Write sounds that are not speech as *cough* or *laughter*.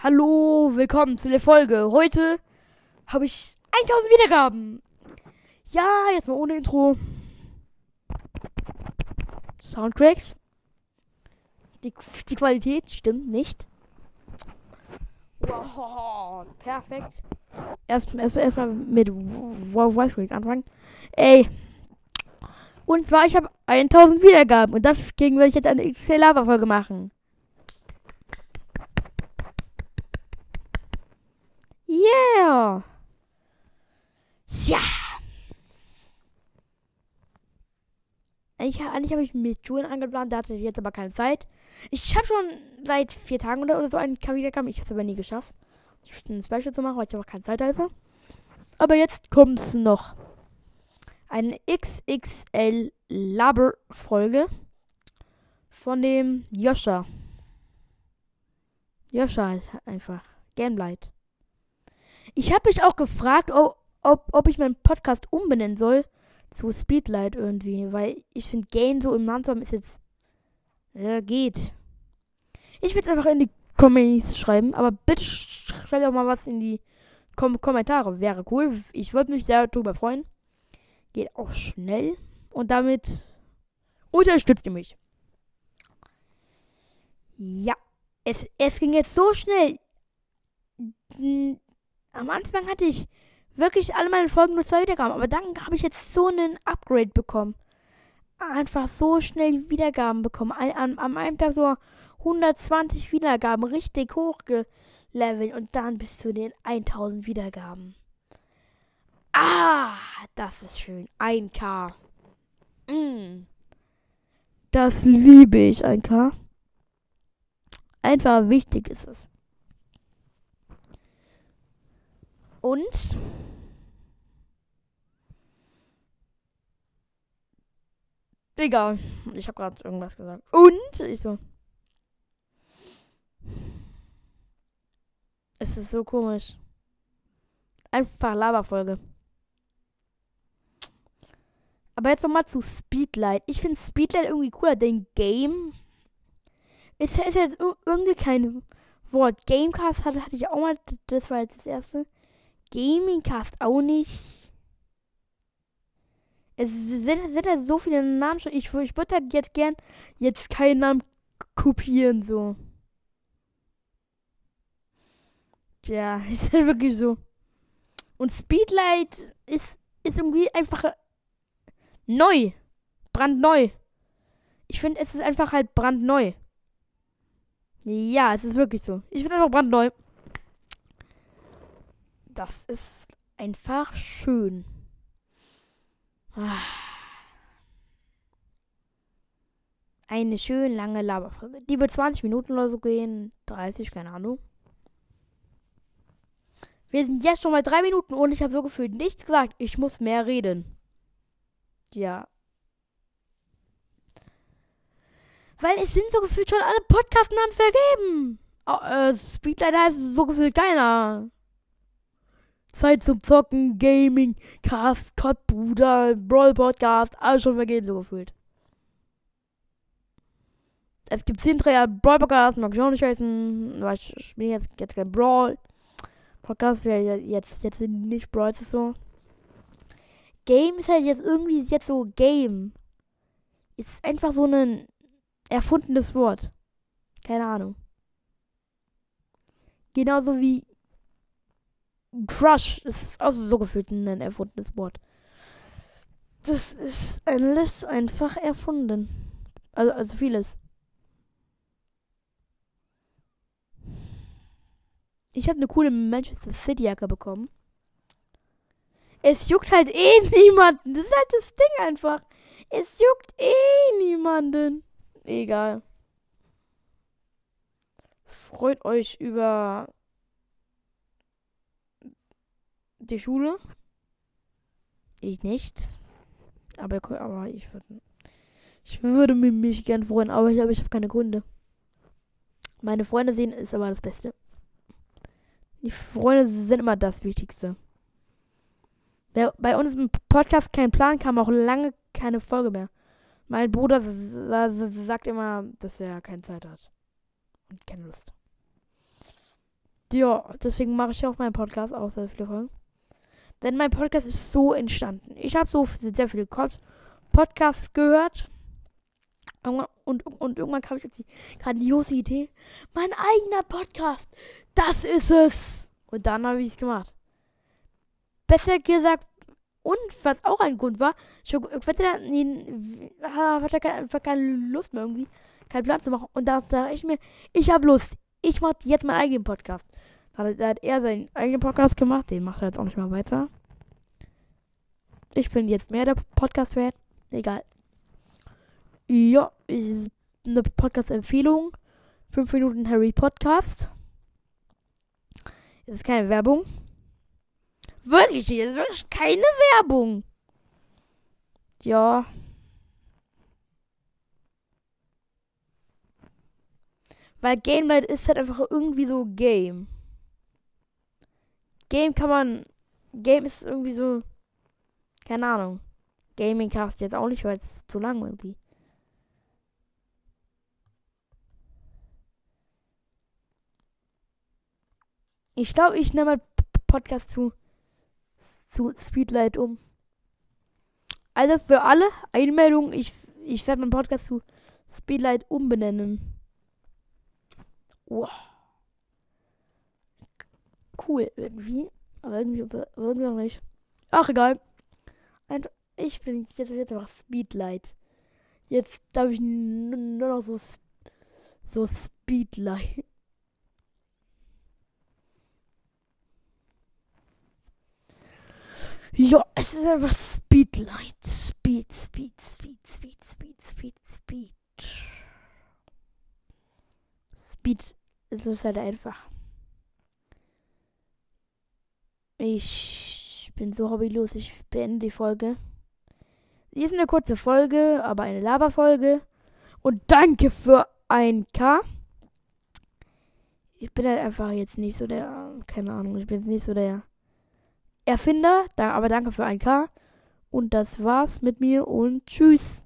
Hallo, willkommen zu der Folge. Heute habe ich 1000 Wiedergaben. Ja, jetzt mal ohne Intro. Soundtracks. Die, die Qualität stimmt nicht. Wow, perfekt. Erstmal erst, erst mal mit Voice Crack anfangen. Ey. Und zwar, ich habe 1000 Wiedergaben und dagegen werde ich jetzt eine XL Lava Folge machen. Yeah. Ja. Eigentlich, eigentlich habe ich mit Julian angeplant, der hatte jetzt aber keine Zeit. Ich habe schon seit vier Tagen oder, oder so einen Wiedergaben. Ich habe es aber nie geschafft. Ein Special zu machen, weil ich aber keine Zeit hatte. Aber jetzt kommt es noch. Eine XXL Laber Folge von dem Joscha. Joscha ist einfach Gamelight. Ich habe mich auch gefragt, ob, ob, ob ich meinen Podcast umbenennen soll zu Speedlight irgendwie, weil ich finde Game so im Namen ist jetzt ja, geht. Ich will es einfach in die Comments schreiben, aber bitte schreibt auch mal was in die Kom Kommentare. Wäre cool. Ich würde mich sehr darüber freuen. Geht auch schnell und damit unterstützt ihr mich. Ja, es, es ging jetzt so schnell am Anfang hatte ich wirklich alle meine Folgen nur zwei Wiedergaben, aber dann habe ich jetzt so einen Upgrade bekommen. Einfach so schnell Wiedergaben bekommen. An, an, einem Tag so 120 Wiedergaben, richtig hochgelevelt und dann bis zu den 1000 Wiedergaben. Ah, das ist schön. 1K. Mm. Das liebe ich, 1K. Einfach wichtig ist es. Und Egal. Ich habe gerade irgendwas gesagt. Und ich so. Es ist so komisch. Einfach Laberfolge. Aber jetzt nochmal zu Speedlight. Ich finde Speedlight irgendwie cooler, denn Game ist, ist jetzt irgendwie kein Wort. Gamecast hatte, hatte ich auch mal. Das war jetzt das erste. Gamingcast auch nicht. Es sind, sind ja so viele Namen schon. Ich, ich würde halt jetzt gern jetzt keinen Namen kopieren, so. Ja, *laughs* ist halt wirklich so. Und Speedlight ist, ist irgendwie einfach neu. Brandneu. Ich finde, es ist einfach halt brandneu. Ja, es ist wirklich so. Ich finde einfach brandneu. Das ist einfach schön. Eine schön lange Laberfolge. Die wird 20 Minuten oder so gehen. 30, keine Ahnung. Wir sind jetzt schon mal drei Minuten und ich habe so gefühlt nichts gesagt. Ich muss mehr reden. Ja. Weil es sind so gefühlt schon alle Podcast-Namen vergeben. Oh, äh, Speedlight heißt so gefühlt keiner. Zeit zum Zocken, Gaming, Cast, Cod Bruder, Brawl Podcast, alles schon vergeben, so gefühlt. Es gibt 10 Dreier Brawl Podcast, mag ich auch nicht heißen, weil ich spiele jetzt, jetzt kein Brawl. Podcast wäre jetzt, jetzt nicht Brawl, ist so. Game ist halt jetzt irgendwie jetzt so Game. Ist einfach so ein erfundenes Wort. Keine Ahnung. Genauso wie Crush ist auch so gefühlt ein erfundenes Wort. Das ist alles einfach erfunden. Also, also vieles. Ich habe eine coole Manchester City Jacke bekommen. Es juckt halt eh *laughs* niemanden. Das ist halt das Ding einfach. Es juckt eh niemanden. Egal. Freut euch über die Schule. Ich nicht. Aber, aber ich würde. Ich würde mich gern freuen, aber ich, ich habe keine Gründe. Meine Freunde sehen ist aber das Beste. Die Freunde sind immer das Wichtigste. Der, bei uns im Podcast kein Plan kam auch lange keine Folge mehr. Mein Bruder sagt immer, dass er keine Zeit hat. Und keine Lust. Ja, deswegen mache ich auf meinem Podcast auch sehr viele Folgen. Denn mein Podcast ist so entstanden. Ich habe so sehr viele Podcasts gehört. Und, und, und irgendwann kam ich auf die grandiose Idee. Mein eigener Podcast. Das ist es. Und dann habe ich es gemacht. Besser gesagt, und was auch ein Grund war, ich hatte einfach keine Lust mehr irgendwie, keinen Plan zu machen. Und da dachte ich mir, ich habe Lust. Ich mache jetzt meinen eigenen Podcast. Da hat er seinen eigenen Podcast gemacht, den macht er jetzt auch nicht mehr weiter. Ich bin jetzt mehr der Podcast-Fan. Egal. Ja, ich, eine Podcast-Empfehlung. 5 Minuten Harry Podcast. Das ist keine Werbung. Wirklich, das ist wirklich keine Werbung. Ja. Weil Game Night ist halt einfach irgendwie so Game. Game kann man. Game ist irgendwie so. Keine Ahnung. Gaming Cast jetzt auch nicht, weil es zu lang irgendwie. Ich glaube, ich nehme mal Podcast zu, zu Speedlight um. Also für alle Einmeldungen, ich, ich werde meinen Podcast zu Speedlight umbenennen. Wow. Cool, irgendwie. Aber irgendwie, irgendwie auch nicht. Ach, egal. Ich bin jetzt, jetzt einfach Speedlight. Jetzt darf ich nur noch so, so Speedlight. Ja, es ist einfach Speedlight. Speed, Speed, Speed, Speed, Speed, Speed, Speed. Speed es ist halt einfach. Ich bin so hobbylos, ich beende die Folge. Sie ist eine kurze Folge, aber eine Laberfolge. Und danke für ein K. Ich bin halt einfach jetzt nicht so der, keine Ahnung, ich bin jetzt nicht so der Erfinder, aber danke für ein K. Und das war's mit mir und tschüss.